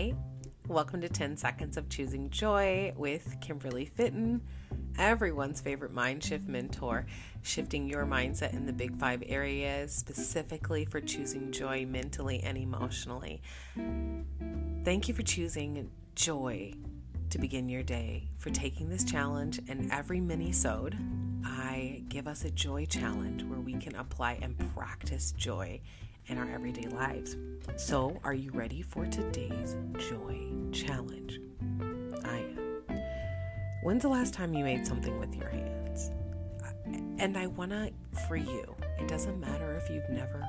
Hi, welcome to 10 Seconds of Choosing Joy with Kimberly Fitton, everyone's favorite mind shift mentor, shifting your mindset in the big five areas specifically for choosing joy mentally and emotionally. Thank you for choosing joy to begin your day, for taking this challenge, and every mini-sode, I give us a joy challenge where we can apply and practice joy in our everyday lives. So, are you ready for today's joy challenge? I am. When's the last time you made something with your hands? And I want to, for you, it doesn't matter if you've never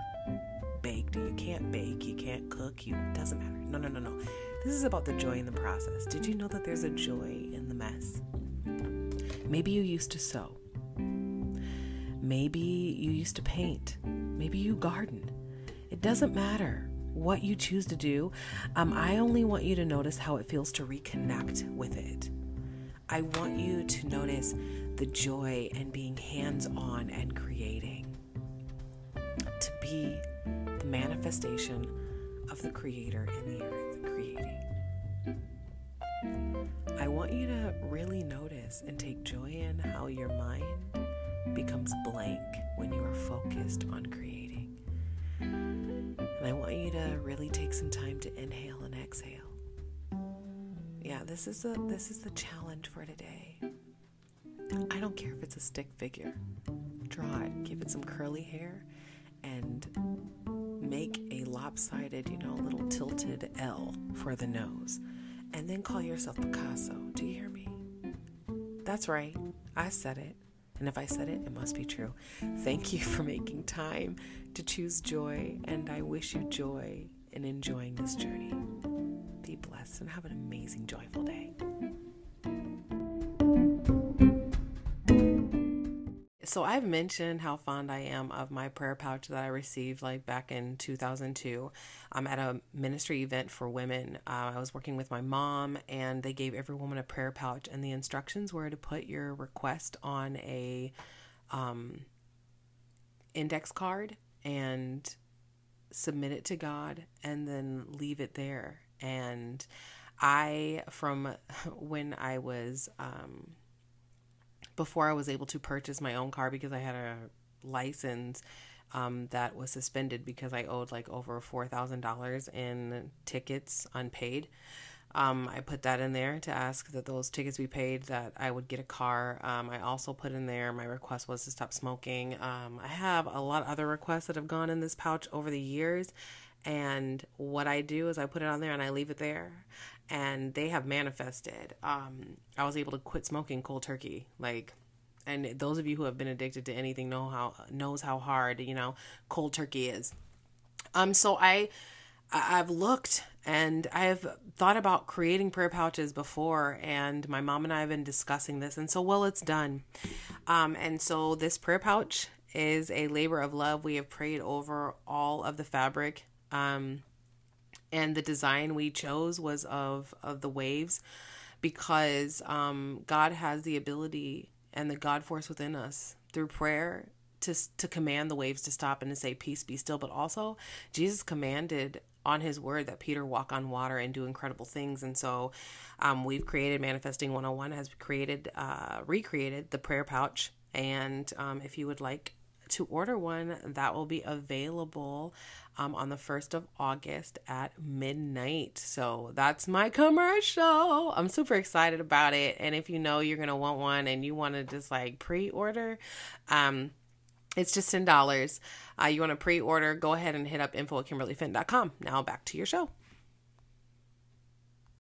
baked, you can't bake, you can't cook, you it doesn't matter. No, no, no, no. This is about the joy in the process. Did you know that there's a joy in the mess? Maybe you used to sew. Maybe you used to paint. Maybe you garden. It doesn't matter what you choose to do. Um, I only want you to notice how it feels to reconnect with it. I want you to notice the joy and being hands on and creating. To be the manifestation of the Creator in the earth, creating. I want you to really notice and take joy in how your mind becomes blank when you are focused on creating. And I want you to really take some time to inhale and exhale. Yeah, this is a this is the challenge for today. I don't care if it's a stick figure. Draw it, give it some curly hair, and make a lopsided, you know, little tilted L for the nose. And then call yourself Picasso. Do you hear me? That's right. I said it. And if I said it, it must be true. Thank you for making time to choose joy, and I wish you joy in enjoying this journey. Be blessed and have an amazing, joyful day. So I've mentioned how fond I am of my prayer pouch that I received like back in 2002. I'm at a ministry event for women. Uh, I was working with my mom, and they gave every woman a prayer pouch, and the instructions were to put your request on a um, index card and submit it to God, and then leave it there. And I, from when I was um, before I was able to purchase my own car because I had a license um, that was suspended because I owed like over $4,000 in tickets unpaid. Um, I put that in there to ask that those tickets be paid, that I would get a car. Um, I also put in there my request was to stop smoking. Um, I have a lot of other requests that have gone in this pouch over the years. And what I do is I put it on there and I leave it there. And they have manifested. Um, I was able to quit smoking cold turkey. Like, and those of you who have been addicted to anything know how knows how hard you know cold turkey is. Um, so I I've looked and I've thought about creating prayer pouches before, and my mom and I have been discussing this, and so well, it's done. Um, and so this prayer pouch is a labor of love. We have prayed over all of the fabric, um, and the design we chose was of of the waves, because um, God has the ability and the God force within us through prayer to to command the waves to stop and to say peace be still but also Jesus commanded on his word that Peter walk on water and do incredible things. And so um, we've created Manifesting 101 has created, uh, recreated the prayer pouch. And um, if you would like to order one, that will be available um, on the 1st of August at midnight. So that's my commercial. I'm super excited about it. And if you know you're going to want one and you want to just like pre order, um, it's just $10. Uh, you want to pre order, go ahead and hit up info at kimberlyfin.com. Now back to your show.